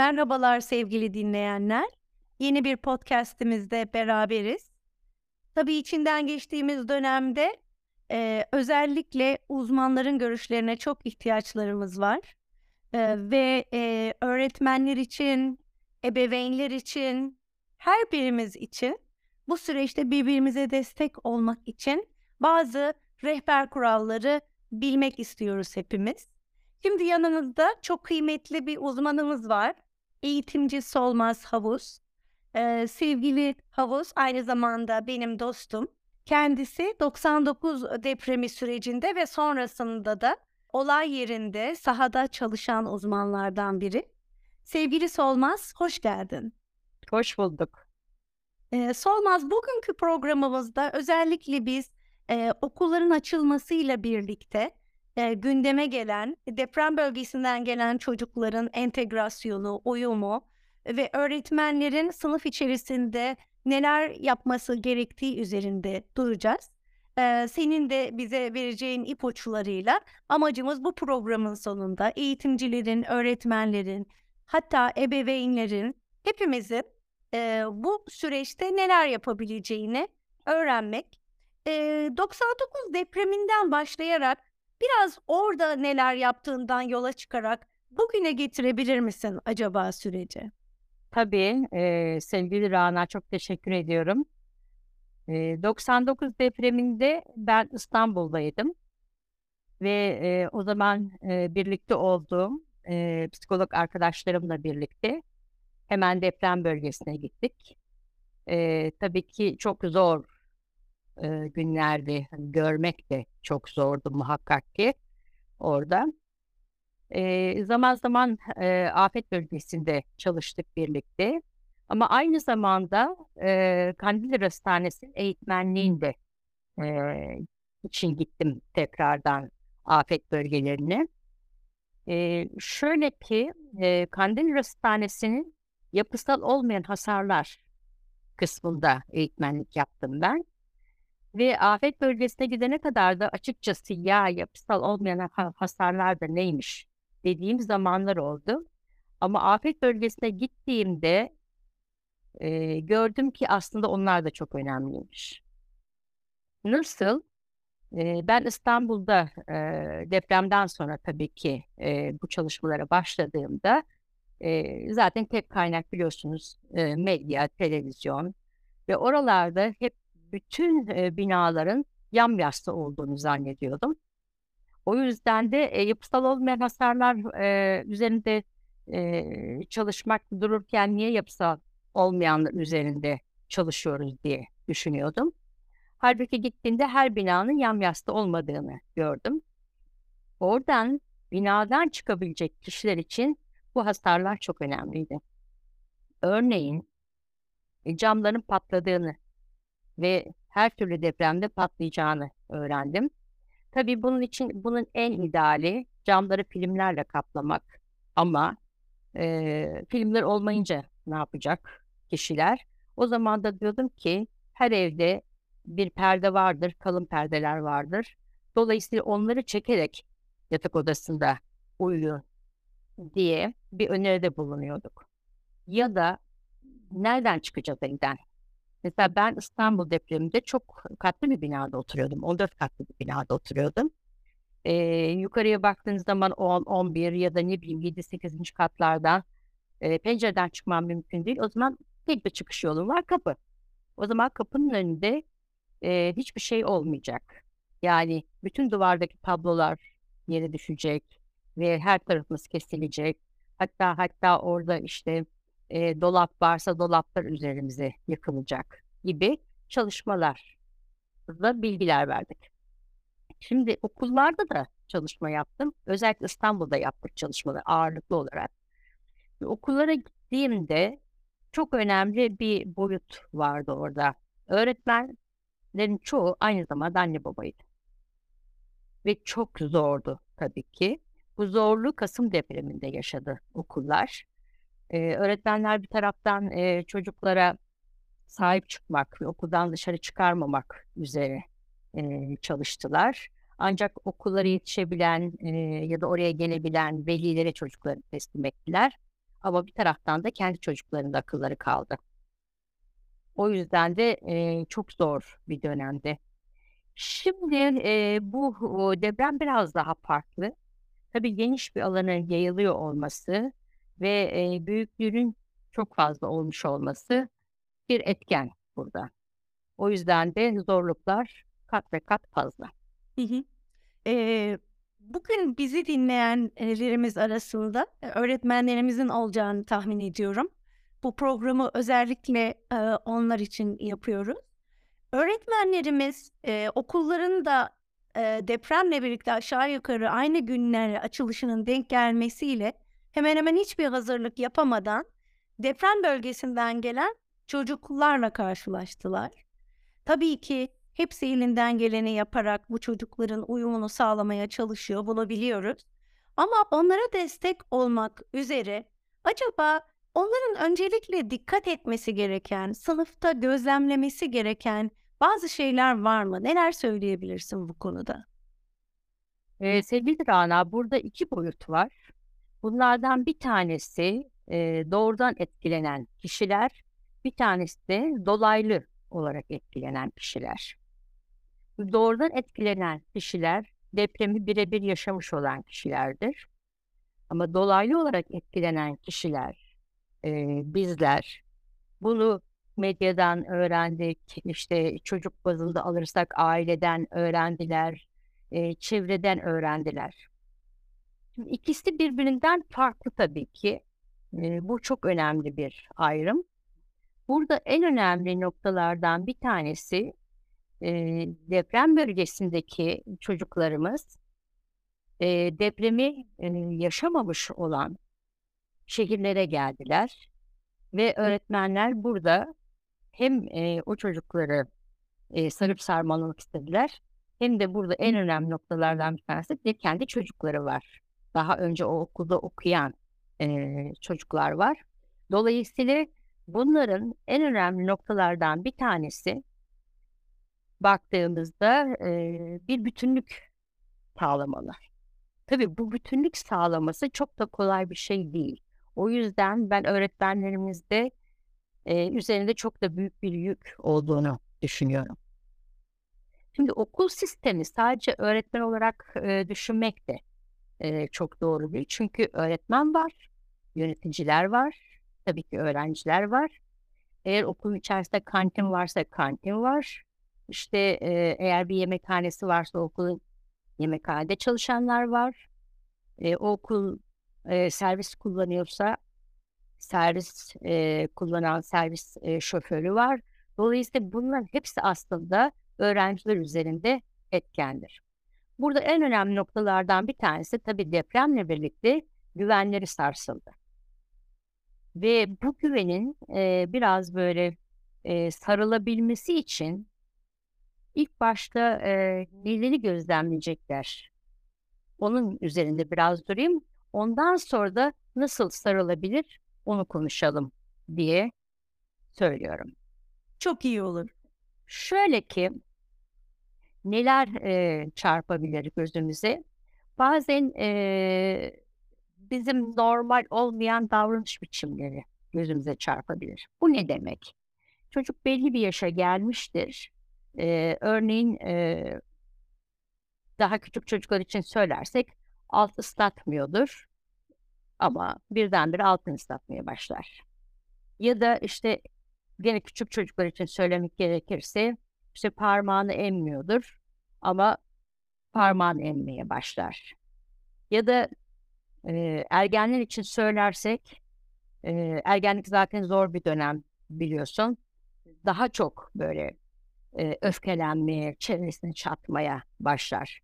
Merhabalar sevgili dinleyenler. Yeni bir podcast'imizde beraberiz. Tabii içinden geçtiğimiz dönemde e, özellikle uzmanların görüşlerine çok ihtiyaçlarımız var. E, ve e, öğretmenler için, ebeveynler için, her birimiz için bu süreçte birbirimize destek olmak için bazı rehber kuralları bilmek istiyoruz hepimiz. Şimdi yanınızda çok kıymetli bir uzmanımız var. Eğitimci Solmaz Havuz. Ee, sevgili Havuz aynı zamanda benim dostum. Kendisi 99 depremi sürecinde ve sonrasında da olay yerinde sahada çalışan uzmanlardan biri. Sevgili Solmaz, hoş geldin. Hoş bulduk. Ee, Solmaz, bugünkü programımızda özellikle biz e, okulların açılmasıyla birlikte e, gündeme gelen, deprem bölgesinden gelen çocukların entegrasyonu, uyumu ve öğretmenlerin sınıf içerisinde neler yapması gerektiği üzerinde duracağız. Ee, senin de bize vereceğin ipuçlarıyla amacımız bu programın sonunda eğitimcilerin, öğretmenlerin, hatta ebeveynlerin, hepimizin e, bu süreçte neler yapabileceğini öğrenmek. E, 99 depreminden başlayarak biraz orada neler yaptığından yola çıkarak bugüne getirebilir misin acaba süreci? Tabii e, sevgili Rana çok teşekkür ediyorum. E, 99 depreminde ben İstanbul'daydım ve e, o zaman e, birlikte olduğum e, psikolog arkadaşlarımla birlikte hemen deprem bölgesine gittik. E, tabii ki çok zor e, günlerdi. Hani görmek de çok zordu muhakkak ki orada. Zaman zaman afet bölgesinde çalıştık birlikte. Ama aynı zamanda Kandilli Hastanesi'nin eğitmenliğinde için gittim tekrardan afet bölgelerine. Şöyle ki Kandilli Hastanesi'nin yapısal olmayan hasarlar kısmında eğitmenlik yaptım ben. Ve afet bölgesine gidene kadar da açıkçası ya yapısal olmayan hasarlar da neymiş dediğim zamanlar oldu. Ama afet bölgesine gittiğimde e, gördüm ki aslında onlar da çok önemliymiş. Nasıl? E, ben İstanbul'da e, depremden sonra tabii ki e, bu çalışmalara başladığımda e, zaten tek kaynak biliyorsunuz e, medya, televizyon ve oralarda hep bütün e, binaların yamyassı olduğunu zannediyordum. O yüzden de e, yapısal olmayan hasarlar e, üzerinde e, çalışmak dururken niye yapısal olmayanlar üzerinde çalışıyoruz diye düşünüyordum. Halbuki gittiğinde her binanın yamyassı olmadığını gördüm. Oradan binadan çıkabilecek kişiler için bu hasarlar çok önemliydi. Örneğin e, camların patladığını ve her türlü depremde patlayacağını öğrendim. Tabii bunun için bunun en ideali camları filmlerle kaplamak. Ama e, filmler olmayınca ne yapacak kişiler? O zaman da diyordum ki her evde bir perde vardır, kalın perdeler vardır. Dolayısıyla onları çekerek yatak odasında uyuyun diye bir öneride bulunuyorduk. Ya da nereden çıkacağız evden? Mesela ben İstanbul depreminde çok katlı bir binada oturuyordum. 14 katlı bir binada oturuyordum. Ee, yukarıya baktığınız zaman 10, 11 ya da ne bileyim 7, 8. katlardan e, pencereden çıkmam mümkün değil. O zaman tek bir çıkış yolu var kapı. O zaman kapının önünde e, hiçbir şey olmayacak. Yani bütün duvardaki tablolar yere düşecek ve her tarafımız kesilecek. Hatta hatta orada işte e, dolap varsa dolaplar üzerimize yıkılacak gibi çalışmalar da bilgiler verdik. Şimdi okullarda da çalışma yaptım. Özellikle İstanbul'da yaptık çalışmaları ağırlıklı olarak. Ve okullara gittiğimde çok önemli bir boyut vardı orada. Öğretmenlerin çoğu aynı zamanda anne babaydı. Ve çok zordu tabii ki. Bu zorluğu Kasım depreminde yaşadı okullar. Ee, öğretmenler bir taraftan e, çocuklara sahip çıkmak ve okuldan dışarı çıkarmamak üzere e, çalıştılar. Ancak okullara yetişebilen e, ya da oraya gelebilen velilere çocukları teslim ettiler. Ama bir taraftan da kendi çocuklarının akılları kaldı. O yüzden de e, çok zor bir dönemde. Şimdi e, bu deprem biraz daha farklı. Tabii geniş bir alana yayılıyor olması ve e, büyüklüğünün çok fazla olmuş olması bir etken burada. O yüzden de zorluklar kat ve kat fazla. Hı hı. Ee, bugün bizi dinleyenlerimiz arasında öğretmenlerimizin olacağını tahmin ediyorum. Bu programı özellikle e, onlar için yapıyoruz. Öğretmenlerimiz e, okulların da e, depremle birlikte aşağı yukarı aynı günlere açılışının denk gelmesiyle hemen hemen hiçbir hazırlık yapamadan deprem bölgesinden gelen çocuklarla karşılaştılar. Tabii ki hepsi elinden geleni yaparak bu çocukların uyumunu sağlamaya çalışıyor, bunu biliyoruz. Ama onlara destek olmak üzere acaba onların öncelikle dikkat etmesi gereken, sınıfta gözlemlemesi gereken bazı şeyler var mı? Neler söyleyebilirsin bu konuda? Ee, sevgili Rana, burada iki boyut var. Bunlardan bir tanesi e, doğrudan etkilenen kişiler, bir tanesi de dolaylı olarak etkilenen kişiler. Doğrudan etkilenen kişiler depremi birebir yaşamış olan kişilerdir. Ama dolaylı olarak etkilenen kişiler, e, bizler, bunu medyadan öğrendik, işte çocuk bazında alırsak aileden öğrendiler, e, çevreden öğrendiler. Şimdi ikisi birbirinden farklı tabii ki. E, bu çok önemli bir ayrım. Burada en önemli noktalardan bir tanesi e, deprem bölgesindeki çocuklarımız e, depremi e, yaşamamış olan şehirlere geldiler ve öğretmenler burada hem e, o çocukları e, sarıp sarmalamak istediler hem de burada en önemli noktalardan bir tanesi de kendi çocukları var. Daha önce o okulda okuyan e, çocuklar var. Dolayısıyla bunların en önemli noktalardan bir tanesi baktığımızda e, bir bütünlük sağlamalı. Tabii bu bütünlük sağlaması çok da kolay bir şey değil. O yüzden ben öğretmenlerimizde e, üzerinde çok da büyük bir yük olduğunu düşünüyorum. Şimdi okul sistemi sadece öğretmen olarak e, düşünmek de e, çok doğru değil. Çünkü öğretmen var, yöneticiler var, tabii ki öğrenciler var. Eğer okulun içerisinde kantin varsa kantin var. İşte e, eğer bir yemekhanesi varsa okulun yemekhanede çalışanlar var. E, o okul e, servis kullanıyorsa servis e, kullanan servis e, şoförü var. Dolayısıyla bunların hepsi aslında öğrenciler üzerinde etkendir. Burada en önemli noktalardan bir tanesi tabii depremle birlikte güvenleri sarsıldı. Ve bu güvenin e, biraz böyle e, sarılabilmesi için ilk başta e, neleri gözlemleyecekler? Onun üzerinde biraz durayım. Ondan sonra da nasıl sarılabilir onu konuşalım diye söylüyorum. Çok iyi olur. Şöyle ki neler e, çarpabilir gözümüze? Bazen e, bizim normal olmayan davranış biçimleri gözümüze çarpabilir. Bu ne demek? Çocuk belli bir yaşa gelmiştir. E, örneğin e, daha küçük çocuklar için söylersek alt ıslatmıyordur. Ama birdenbire altın ıslatmaya başlar. Ya da işte gene küçük çocuklar için söylemek gerekirse işte parmağını emmiyordur ama parmağını emmeye başlar. Ya da e, ergenler için söylersek e, ergenlik zaten zor bir dönem biliyorsun. Daha çok böyle e, öfkelenmeye, çevresini çatmaya başlar.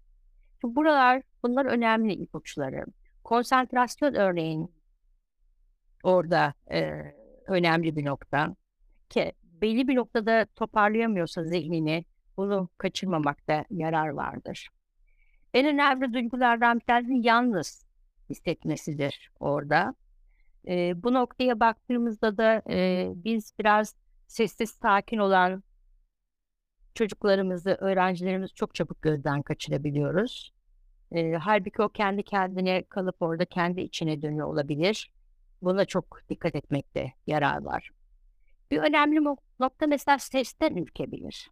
Şimdi buralar bunlar önemli ipuçları. Konsantrasyon örneğin orada e, önemli bir nokta. Ki belli bir noktada toparlayamıyorsa zihnini bunu kaçırmamakta yarar vardır. En önemli duygulardan bir tanesi yalnız hissetmesidir orada. E, bu noktaya baktığımızda da e, biz biraz sessiz sakin olan çocuklarımızı, öğrencilerimizi çok çabuk gözden kaçırabiliyoruz. E, halbuki o kendi kendine kalıp orada kendi içine dönüyor olabilir. Buna çok dikkat etmekte yarar var. Bir önemli nokta mesela sesten ürkebilir.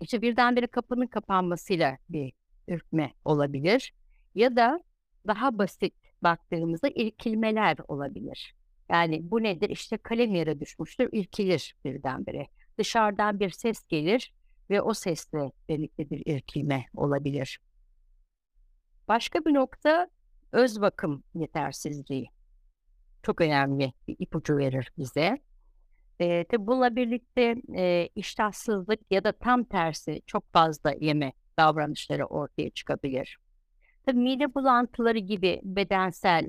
İşte birdenbire kapının kapanmasıyla bir ürkme olabilir. Ya da daha basit baktığımızda irkilmeler olabilir. Yani bu nedir? İşte kalem yere düşmüştür, irkilir birdenbire. Dışarıdan bir ses gelir ve o sesle birlikte bir irkilme olabilir. Başka bir nokta öz bakım yetersizliği. Çok önemli bir ipucu verir bize. Ee, tabii bununla birlikte e, iştahsızlık ya da tam tersi çok fazla yeme davranışları ortaya çıkabilir. Tabii mide bulantıları gibi bedensel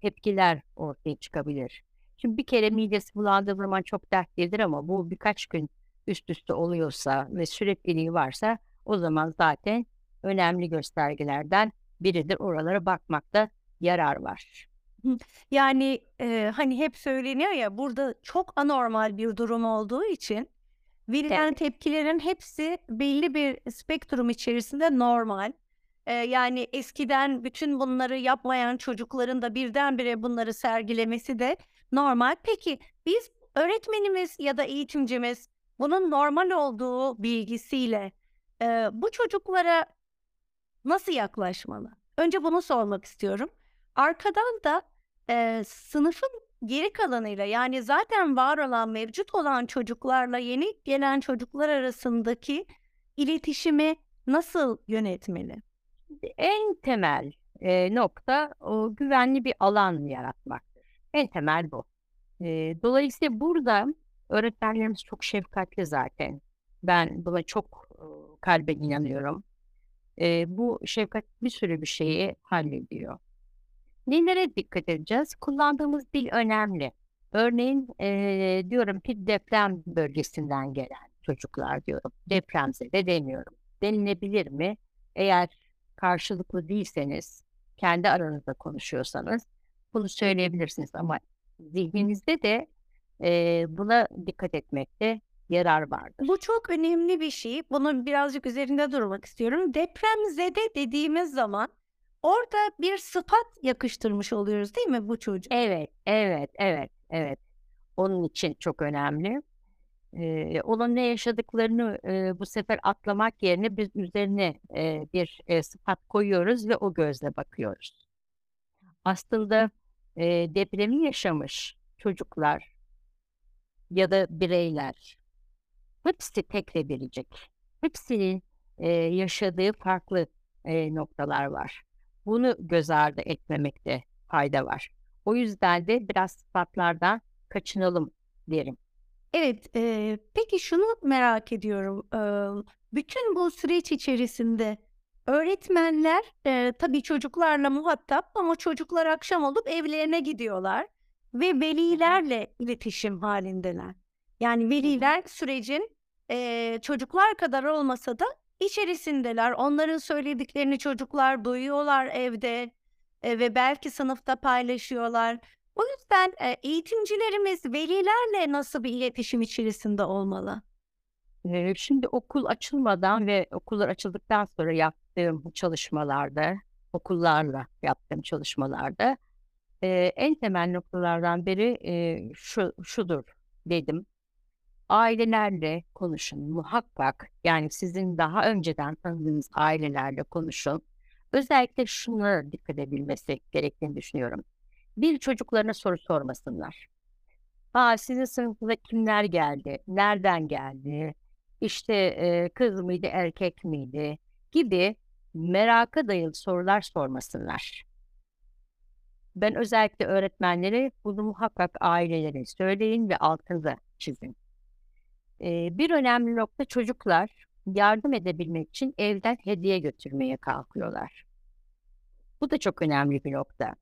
tepkiler ortaya çıkabilir. Şimdi bir kere midesi bulandığı zaman çok dert değildir ama bu birkaç gün üst üste oluyorsa ve sürekliliği varsa o zaman zaten önemli göstergelerden biridir. Oralara bakmakta yarar var. Yani e, hani hep söyleniyor ya burada çok anormal bir durum olduğu için verilen Evet. tepkilerin hepsi belli bir spektrum içerisinde normal. E, yani eskiden bütün bunları yapmayan çocukların da birdenbire bunları sergilemesi de normal. Peki biz öğretmenimiz ya da eğitimcimiz bunun normal olduğu bilgisiyle e, bu çocuklara nasıl yaklaşmalı? Önce bunu sormak istiyorum. Arkadan da e, sınıfın geri kalanıyla yani zaten var olan mevcut olan çocuklarla yeni gelen çocuklar arasındaki iletişimi nasıl yönetmeli? En temel e, nokta o güvenli bir alan yaratmaktır. En temel bu. E, dolayısıyla burada öğretmenlerimiz çok şefkatli zaten. Ben buna çok e, kalben inanıyorum. E, bu şefkat bir sürü bir şeyi hallediyor. Nelere dikkat edeceğiz? Kullandığımız dil önemli. Örneğin e, diyorum ki deprem bölgesinden gelen çocuklar diyorum. Depremzede demiyorum. Denilebilir mi? Eğer karşılıklı değilseniz, kendi aranızda konuşuyorsanız bunu söyleyebilirsiniz ama zihninizde de e, buna dikkat etmekte yarar vardır. Bu çok önemli bir şey. Bunu birazcık üzerinde durmak istiyorum. Depremzede dediğimiz zaman orada bir sıfat yakıştırmış oluyoruz değil mi bu çocuk? Evet, evet, evet, evet. Onun için çok önemli. Ee, onun ne yaşadıklarını e, bu sefer atlamak yerine biz üzerine e, bir e, sıfat koyuyoruz ve o gözle bakıyoruz. Aslında e, depremi yaşamış çocuklar ya da bireyler hepsi tek ve biricik. Hepsinin e, yaşadığı farklı e, noktalar var. Bunu göz ardı etmemekte fayda var. O yüzden de biraz sıfatlardan kaçınalım derim. Evet, eee, peki şunu merak ediyorum. Eee, bütün bu süreç içerisinde öğretmenler eee, tabii çocuklarla muhatap ama çocuklar akşam olup evlerine gidiyorlar ve velilerle iletişim halindeler. Yani veliler sürecin eee, çocuklar kadar olmasa da içerisindeler. Onların söylediklerini çocuklar duyuyorlar evde e, ve belki sınıfta paylaşıyorlar. O yüzden e, eğitimcilerimiz velilerle nasıl bir iletişim içerisinde olmalı? Ee, Şimdi okul açılmadan ve okullar açıldıktan sonra yaptığım çalışmalarda, okullarla yaptığım çalışmalarda e, en temel noktalardan biri e, şu şudur dedim. Ailelerle konuşun muhakkak. Yani sizin daha önceden tanıdığınız ailelerle konuşun. Özellikle şunlara dikkat edilmesi gerektiğini düşünüyorum. Bir çocuklarına soru sormasınlar. Aa, sizin sınıfınıza kimler geldi? Nereden geldi? İşte e, kız mıydı, erkek miydi? Gibi meraka dayalı sorular sormasınlar. Ben özellikle öğretmenlere bunu muhakkak ailelere söyleyin ve altınıza çizin. E, bir önemli nokta çocuklar yardım edebilmek için evden hediye götürmeye kalkıyorlar. Bu da çok önemli bir nokta.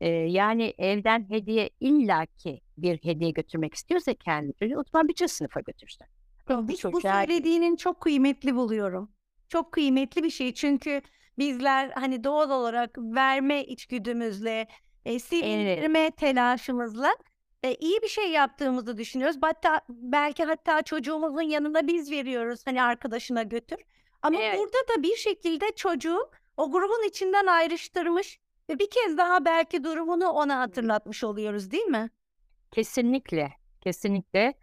E, yani evden hediye illaki bir hediye götürmek istiyorsa kendi çocuğu o zaman bütün sınıfa götürsün. Bu, Bir bu çocuğa söylediğinin çok kıymetli buluyorum. Çok kıymetli bir şey çünkü bizler hani doğal olarak verme içgüdümüzle, e, sevindirme telaşımızla e, iyi bir şey yaptığımızı düşünüyoruz. Hatta belki hatta çocuğumuzun yanında biz veriyoruz hani arkadaşına götür. Ama Evet. burada da bir şekilde çocuğu o grubun içinden ayrıştırmış Ve bir kez daha belki durumunu ona hatırlatmış oluyoruz, değil mi? Kesinlikle, kesinlikle.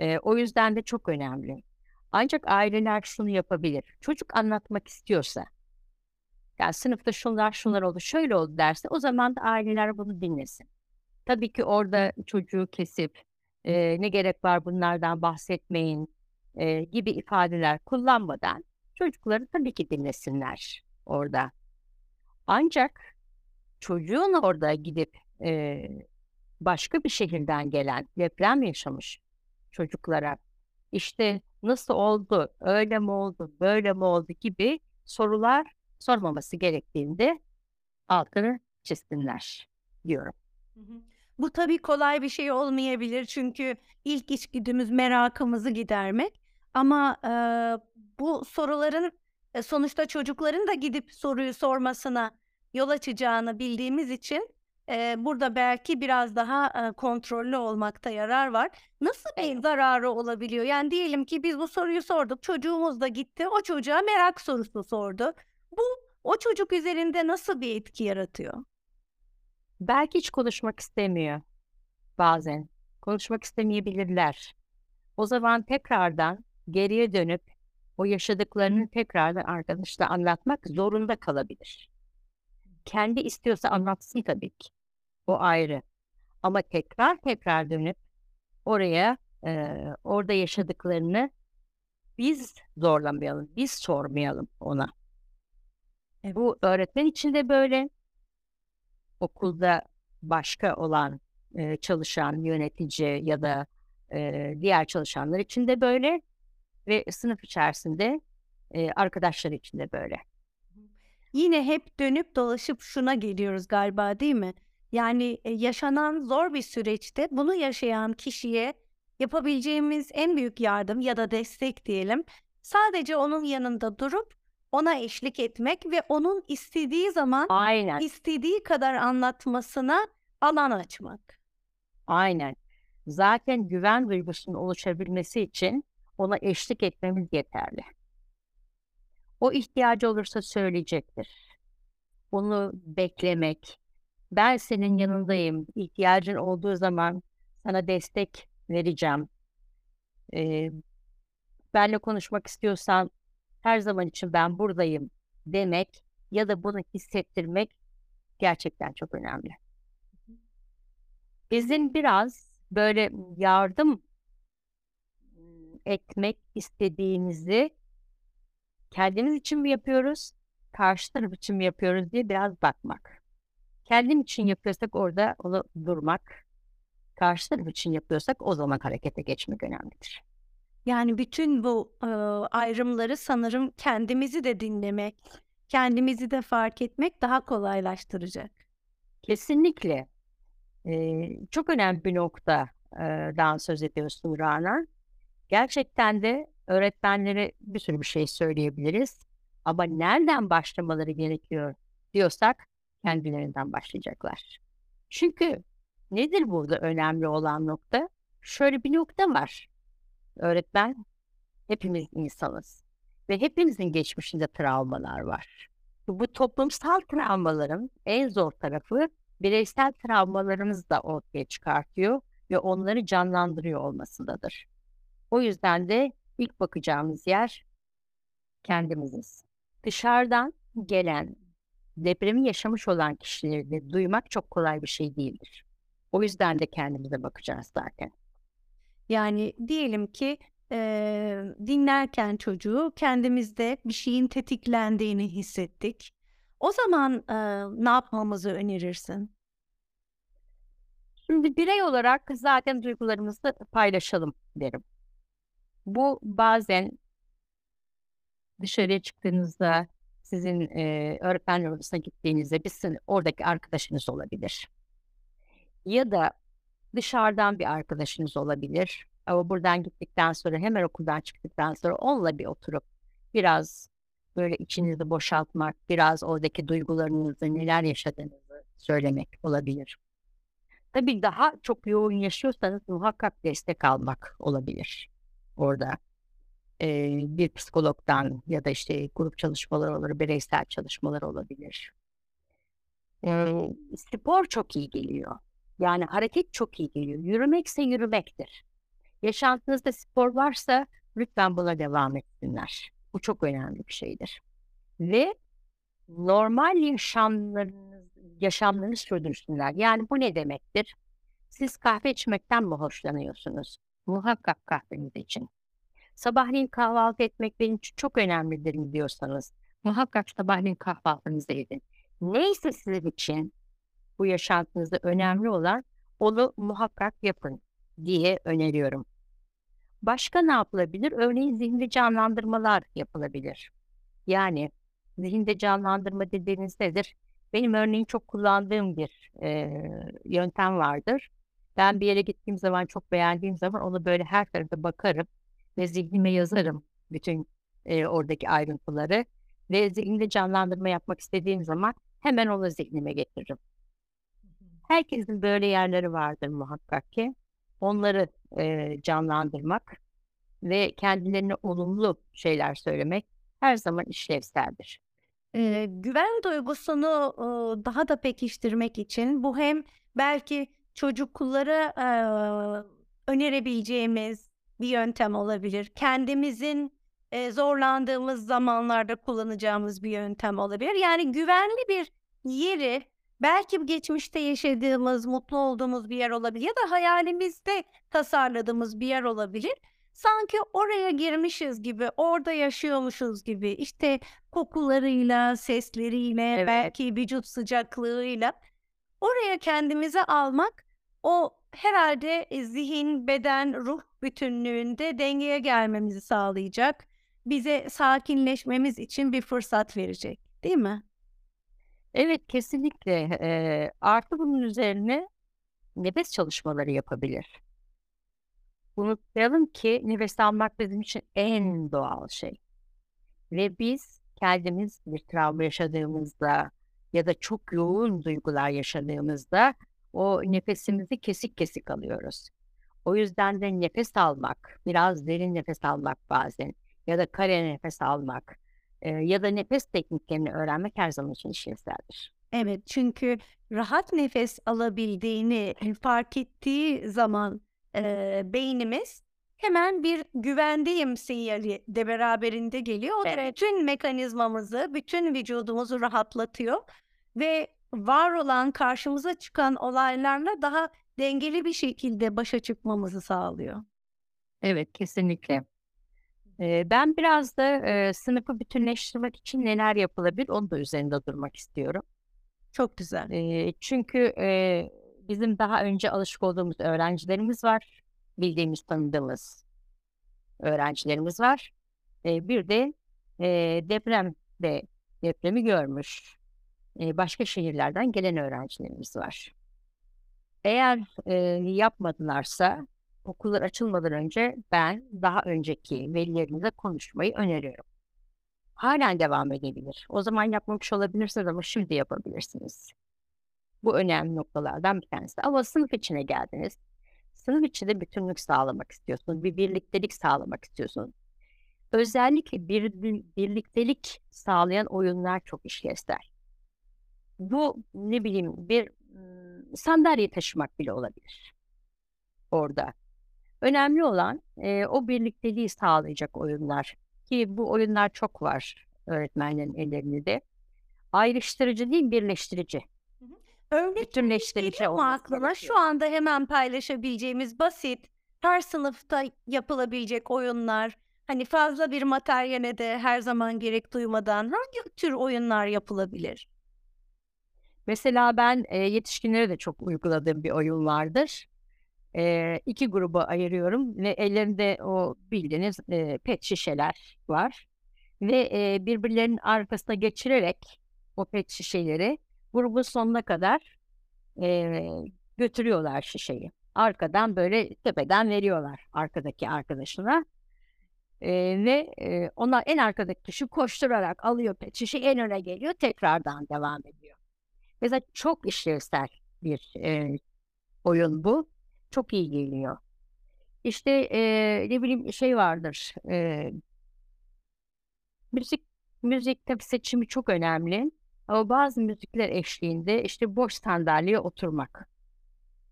Eee, o yüzden de çok önemli. Ancak aileler şunu yapabilir. Çocuk anlatmak istiyorsa, yani sınıfta şunlar şunlar oldu, şöyle oldu derse o zaman da aileler bunu dinlesin. Tabii ki orada çocuğu kesip eee, ne gerek var bunlardan bahsetmeyin eee, gibi ifadeler kullanmadan çocukları tabii ki dinlesinler orada. Ancak çocuğun orada gidip eee, başka bir şehirden gelen deprem yaşamış çocuklara işte nasıl oldu, öyle mi oldu, böyle mi oldu gibi sorular sormaması gerektiğinde altını çizsinler diyorum. Hı hı. Bu tabii kolay bir şey olmayabilir çünkü ilk içgüdümüz merakımızı gidermek ama, eee, bu soruların, eee, sonuçta çocukların da gidip soruyu sormasına yol açacağını bildiğimiz için, eee, burada belki biraz daha, eee, kontrollü olmakta yarar var. Nasıl bir zararı olabiliyor? Yani diyelim ki biz bu soruyu sorduk, çocuğumuz da gitti, o çocuğa merak sorusu sordu. Bu o çocuk üzerinde nasıl bir etki yaratıyor? Belki hiç konuşmak istemiyor bazen. Konuşmak istemeyebilirler. O zaman tekrardan geriye dönüp o yaşadıklarını tekrardan arkadaşla anlatmak zorunda kalabilir. Kendi istiyorsa anlatsın tabii ki. O ayrı. Ama tekrar tekrar dönüp oraya eee, orada yaşadıklarını biz zorlamayalım, biz sormayalım ona. Evet. Bu öğretmen için de böyle, okulda başka olan eee, çalışan yönetici ya da eee, diğer çalışanlar için de böyle ve sınıf içerisinde eee, arkadaşlar için de böyle. Yine hep dönüp dolaşıp şuna geliyoruz galiba, değil mi? Yani, eee, yaşanan zor bir süreçte bunu yaşayan kişiye yapabileceğimiz en büyük yardım ya da destek diyelim, sadece onun yanında durup ona eşlik etmek ve onun istediği zaman Aynen, istediği kadar anlatmasına alan açmak. aynen. Zaten güven duygusunun oluşabilmesi için ona eşlik etmemiz yeterli. O ihtiyacı olursa söyleyecektir. Onu beklemek, ben senin yanındayım, ihtiyacın olduğu zaman sana destek vereceğim. Eee, benle konuşmak istiyorsan her zaman için ben buradayım demek ya da bunu hissettirmek gerçekten çok önemli. Bizim biraz böyle yardım ımm, etmek istediğimizi kendimiz için mi yapıyoruz, karşı taraf için mi yapıyoruz diye biraz bakmak. Kendim için yapıyorsak orada onu durmak, karşı taraf için yapıyorsak o zaman harekete geçmek önemlidir. Yani bütün bu, ııı, ayrımları sanırım kendimizi de dinlemek, kendimizi de fark etmek daha kolaylaştıracak. Kesinlikle. Eee, çok önemli bir nokta eee, dan söz ediyorsun Rana. Gerçekten de öğretmenlere bir sürü bir şey söyleyebiliriz ama nereden başlamaları gerekiyor diyorsak kendilerinden başlayacaklar. Çünkü nedir burada önemli olan nokta? Şöyle bir nokta var. Öğretmen hepimiz insanız ve hepimizin geçmişinde travmalar var. Bu toplumsal travmaların en zor tarafı bireysel travmalarımızı da ortaya çıkartıyor ve onları canlandırıyor olmasındadır. O yüzden de ilk bakacağımız yer kendimiziz. Dışarıdan gelen, depremi yaşamış olan kişileri de duymak çok kolay bir şey değildir. O yüzden de kendimize bakacağız zaten. Yani diyelim ki, eee, dinlerken çocuğu kendimizde bir şeyin tetiklendiğini hissettik. O zaman, eee, ne yapmamızı önerirsin? Şimdi birey olarak zaten duygularımızı paylaşalım derim. Bu bazen dışarıya çıktığınızda, sizin, eee, öğretmenler odasına gittiğinizde bir oradaki arkadaşınız olabilir. Ya da dışarıdan bir arkadaşınız olabilir. Ama buradan gittikten sonra, hemen okuldan çıktıktan sonra onunla bir oturup biraz böyle içinizi boşaltmak, biraz oradaki duygularınızı, neler yaşadığınızı söylemek olabilir. Tabii daha çok yoğun yaşıyorsanız muhakkak destek almak olabilir orada. Eee, bir psikologdan ya da işte grup çalışmaları olur, bireysel çalışmalar olabilir. Eee, spor çok iyi geliyor. Yani hareket çok iyi geliyor. Yürümekse yürümektir. Yaşantınızda spor varsa lütfen buna devam etsinler. Bu çok önemli bir şeydir. Ve normal yaşamlarınız, yaşamlarını sürdürsünler. Yani bu ne demektir? Siz kahve içmekten mi hoşlanıyorsunuz? Muhakkak kahveniz için. Sabahleyin kahvaltı etmek benim için çok önemlidir diyorsanız muhakkak sabahleyin kahvaltınızı edin. Neyse sizin için bu yaşantınızda önemli olan onu muhakkak yapın diye öneriyorum. Başka ne yapılabilir? Örneğin zihni canlandırmalar yapılabilir. Yani zihinde canlandırma dediğiniz nedir? Benim örneğin çok kullandığım bir e, yöntem vardır. Ben bir yere gittiğim zaman çok beğendiğim zaman onu böyle her tarafa bakarım ve zihnime yazarım bütün e, oradaki ayrıntıları ve zihnimde canlandırma yapmak istediğim zaman hemen onu zihnime getiririm. Herkesin böyle yerleri vardır muhakkak ki. Onları e, canlandırmak ve kendilerine olumlu şeyler söylemek her zaman işlevseldir. Eee, güven duygusunu, ııı, daha da pekiştirmek için bu hem belki çocuklara, eee, önerebileceğimiz bir yöntem olabilir. Kendimizin, eee, zorlandığımız zamanlarda kullanacağımız bir yöntem olabilir. Yani güvenli bir yeri belki geçmişte yaşadığımız, mutlu olduğumuz bir yer olabilir ya da hayalimizde tasarladığımız bir yer olabilir. Sanki oraya girmişiz gibi, orada yaşıyormuşuz gibi, işte kokularıyla, sesleriyle, Evet. belki vücut sıcaklığıyla oraya kendimizi almak o herhalde e, zihin, beden, ruh bütünlüğünde dengeye gelmemizi sağlayacak. Bize sakinleşmemiz için bir fırsat verecek, değil mi? Evet, kesinlikle. Eee, artı bunun üzerine nefes çalışmaları yapabilir. Unutmayalım ki nefes almak bizim için en doğal şey. Ve biz kendimiz bir travma yaşadığımızda ya da çok yoğun duygular yaşadığımızda o nefesimizi kesik kesik alıyoruz. O yüzden de nefes almak, biraz derin nefes almak bazen ya da kare nefes almak eee, ya da nefes tekniklerini öğrenmek her zaman için işlevseldir. Evet, çünkü rahat nefes alabildiğini fark ettiği zaman eee, beynimiz hemen bir güvendeyim sinyali de beraberinde geliyor. O Evet. bütün mekanizmamızı, bütün vücudumuzu rahatlatıyor ve var olan karşımıza çıkan olaylarla daha dengeli bir şekilde başa çıkmamızı sağlıyor. Evet, kesinlikle. Ben biraz da eee, sınıfı bütünleştirmek için neler yapılabilir onu da üzerinde durmak istiyorum. Çok güzel. Eee, çünkü eee, bizim daha önce alışık olduğumuz öğrencilerimiz var. Bildiğimiz, tanıdığımız öğrencilerimiz var. Eee, bir de eee, depremde depremi görmüş eee, başka şehirlerden gelen öğrencilerimiz var. Eğer eee, yapmadılarsa okullar açılmadan önce ben daha önceki velilerinize konuşmayı öneriyorum. Halen devam edebilir. O zaman yapmamış olabilirsiniz ama şimdi yapabilirsiniz. Bu önemli noktalardan bir tanesi. Ama sınıf içine geldiniz. Sınıf içinde bütünlük sağlamak istiyorsunuz. Bir birliktelik sağlamak istiyorsunuz. Özellikle bir, bir- birliktelik sağlayan oyunlar çok işlevsel. Bu ne bileyim bir mm, sandalye taşımak bile olabilir orada. Önemli olan e, o birlikteliği sağlayacak oyunlar. Ki bu oyunlar çok var öğretmenlerin ellerinde de. Ayrıştırıcı değil, birleştirici. Örnek Bütünleştirici olması aklına? Şu anda hemen paylaşabileceğimiz basit, her sınıfta yapılabilecek oyunlar, hani fazla bir materyale de her zaman gerek duymadan hangi tür oyunlar yapılabilir? Mesela ben e, yetişkinlere de çok uyguladığım bir oyun vardır. E, iki gruba ayırıyorum ve ellerinde o bildiğiniz e, pet şişeler var. Ve e, birbirlerinin arkasına geçirerek o pet şişeleri grubun sonuna kadar e, götürüyorlar şişeyi. Arkadan böyle tepeden veriyorlar arkadaki arkadaşına. E, ve e, onlar en arkadaki kişi koşturarak alıyor pet şişe en öne geliyor tekrardan devam ediyor. Mesela çok işlevsel bir e, oyun bu. Çok iyi geliyor. İşte e, ne bileyim şey vardır. E, müzik müzik tabii seçimi çok önemli. Ama bazı müzikler eşliğinde işte boş sandalyeye oturmak.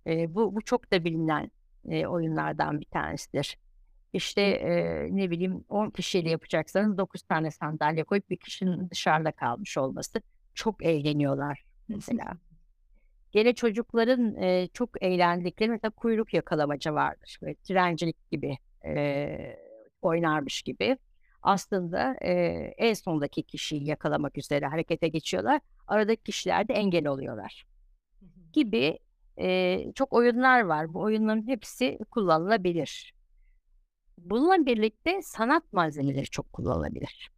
E, bu, bu çok da bilinen e, oyunlardan bir tanesidir. İşte e, ne bileyim 10 kişiyle yapacaksanız 9 tane sandalye koyup bir kişinin dışarıda kalmış olması. Çok eğleniyorlar mesela. Gene çocukların e, çok eğlendikleri mesela kuyruk yakalamaca vardır. Böyle trencilik gibi e, oynarmış gibi. Aslında e, en sondaki kişiyi yakalamak üzere harekete geçiyorlar. Aradaki kişiler de engel oluyorlar. Gibi e, çok oyunlar var. Bu oyunların hepsi kullanılabilir. Bununla birlikte sanat malzemeleri çok kullanılabilir.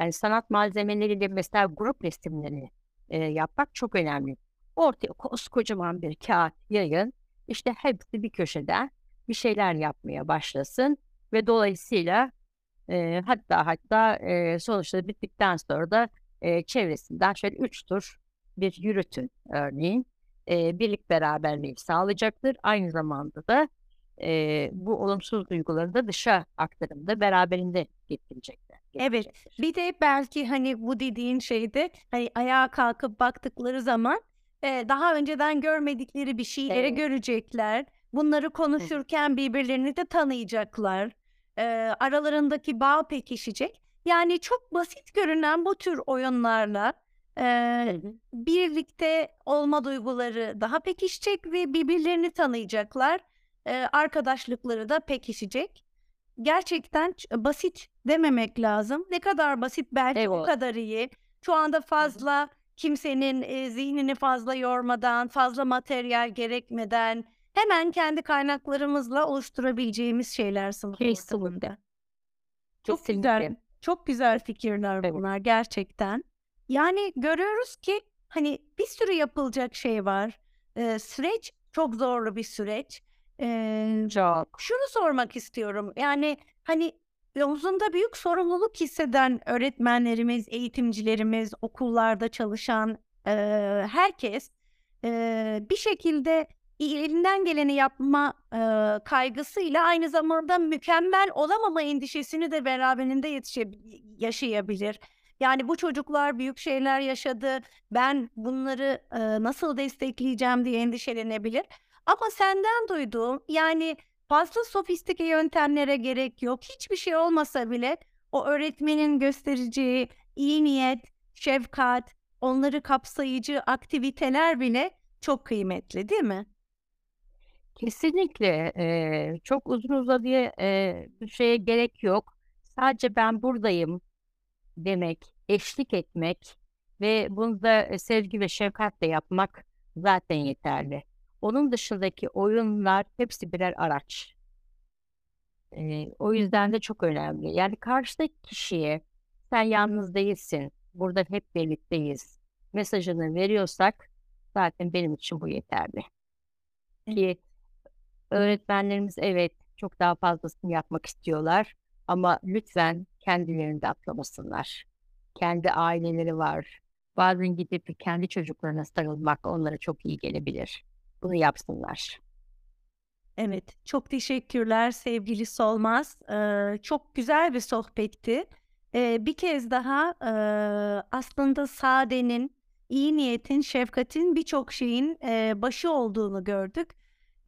Yani sanat malzemeleriyle mesela grup resimleri e, yapmak çok önemli. Ortaya koskocaman bir kağıt yayın, işte hepsi bir köşeden bir şeyler yapmaya başlasın ve dolayısıyla e, hatta hatta e, sonuçta bittikten sonra da e, çevresinden şöyle üç tur bir yürütün örneğin e, birlik beraberliği sağlayacaktır. Aynı zamanda da e, bu olumsuz duyguları da dışa aktarımda beraberinde getirecekler. Evet. Bir de belki hani bu dediğin şeyde hani ayağa kalkıp baktıkları zaman e, daha önceden görmedikleri bir şeyleri Evet. görecekler. Bunları konuşurken birbirlerini de tanıyacaklar. E, aralarındaki bağ pekişecek. Yani çok basit görünen bu tür oyunlarla e, birlikte olma duyguları daha pekişecek ve birbirlerini tanıyacaklar. E, arkadaşlıkları da pekişecek. Gerçekten ç- basit dememek lazım. Ne kadar basit belki o Evet. kadar iyi. Şu anda fazla kimsenin e, zihnini fazla yormadan, fazla materyal gerekmeden hemen kendi kaynaklarımızla oluşturabileceğimiz şeyler sınıf ortamında. Çok Kesinlikle. güzel, çok güzel fikirler Evet. bunlar gerçekten. Yani görüyoruz ki hani bir sürü yapılacak şey var. Ee, süreç çok zorlu bir süreç. Ee, Çok. şunu sormak istiyorum. Yani hani omzunda büyük sorumluluk hisseden öğretmenlerimiz, eğitimcilerimiz, okullarda çalışan e, herkes e, bir şekilde elinden geleni yapma e, kaygısıyla aynı zamanda mükemmel olamama endişesini de beraberinde yetişe, yaşayabilir. Yani bu çocuklar büyük şeyler yaşadı. Ben bunları e, nasıl destekleyeceğim diye endişelenebilir. Ama senden duyduğum yani fazla sofistike yöntemlere gerek yok. Hiçbir şey olmasa bile o öğretmenin göstereceği iyi niyet, şefkat, onları kapsayıcı aktiviteler bile çok kıymetli değil mi? Kesinlikle eee, çok uzun uzadıya eee, bir şeye gerek yok. Sadece ben buradayım demek, eşlik etmek ve bunu da e, sevgi ve şefkatle yapmak zaten yeterli. Onun dışındaki oyunlar hepsi birer araç. Eee, o yüzden de çok önemli. Yani karşıdaki kişiye sen yalnız değilsin, burada hep birlikteyiz mesajını veriyorsak zaten benim için bu yeterli. Ki öğretmenlerimiz evet çok daha fazlasını yapmak istiyorlar ama lütfen kendilerini de atlamasınlar. Kendi aileleri var. Bazen gidip kendi çocuklarına sarılmak onlara çok iyi gelebilir. Bunu yapsınlar. Evet, çok teşekkürler sevgili Solmaz. Ee, çok güzel bir sohbetti. Ee, bir kez daha e, aslında sadenin, iyi niyetin, şefkatin birçok şeyin e, başı olduğunu gördük.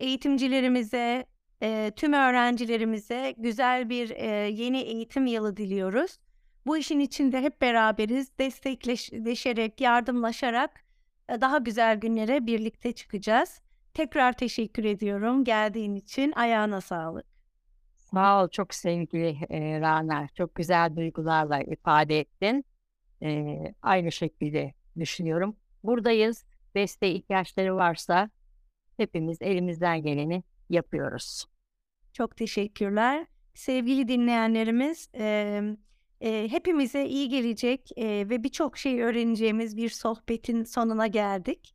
Eğitimcilerimize, e, tüm öğrencilerimize güzel bir e, yeni eğitim yılı diliyoruz. Bu işin içinde hep beraberiz, destekleşerek, yardımlaşarak daha güzel günlere birlikte çıkacağız. Tekrar teşekkür ediyorum geldiğin için. Ayağına sağlık. Sağ ol çok sevgili e, Rana. Çok güzel duygularla ifade ettin. E, aynı şekilde düşünüyorum. Buradayız. Desteğe ihtiyaçları varsa hepimiz elimizden geleni yapıyoruz. Çok teşekkürler. Sevgili dinleyenlerimiz, e, e, hepimize iyi gelecek e, ve birçok şey öğreneceğimiz bir sohbetin sonuna geldik.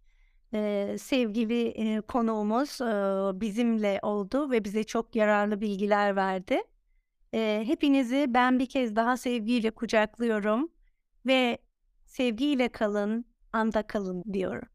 E, sevgili e, konuğumuz e, bizimle oldu ve bize çok yararlı bilgiler verdi. E, hepinizi ben bir kez daha sevgiyle kucaklıyorum ve sevgiyle kalın, anda kalın diyorum.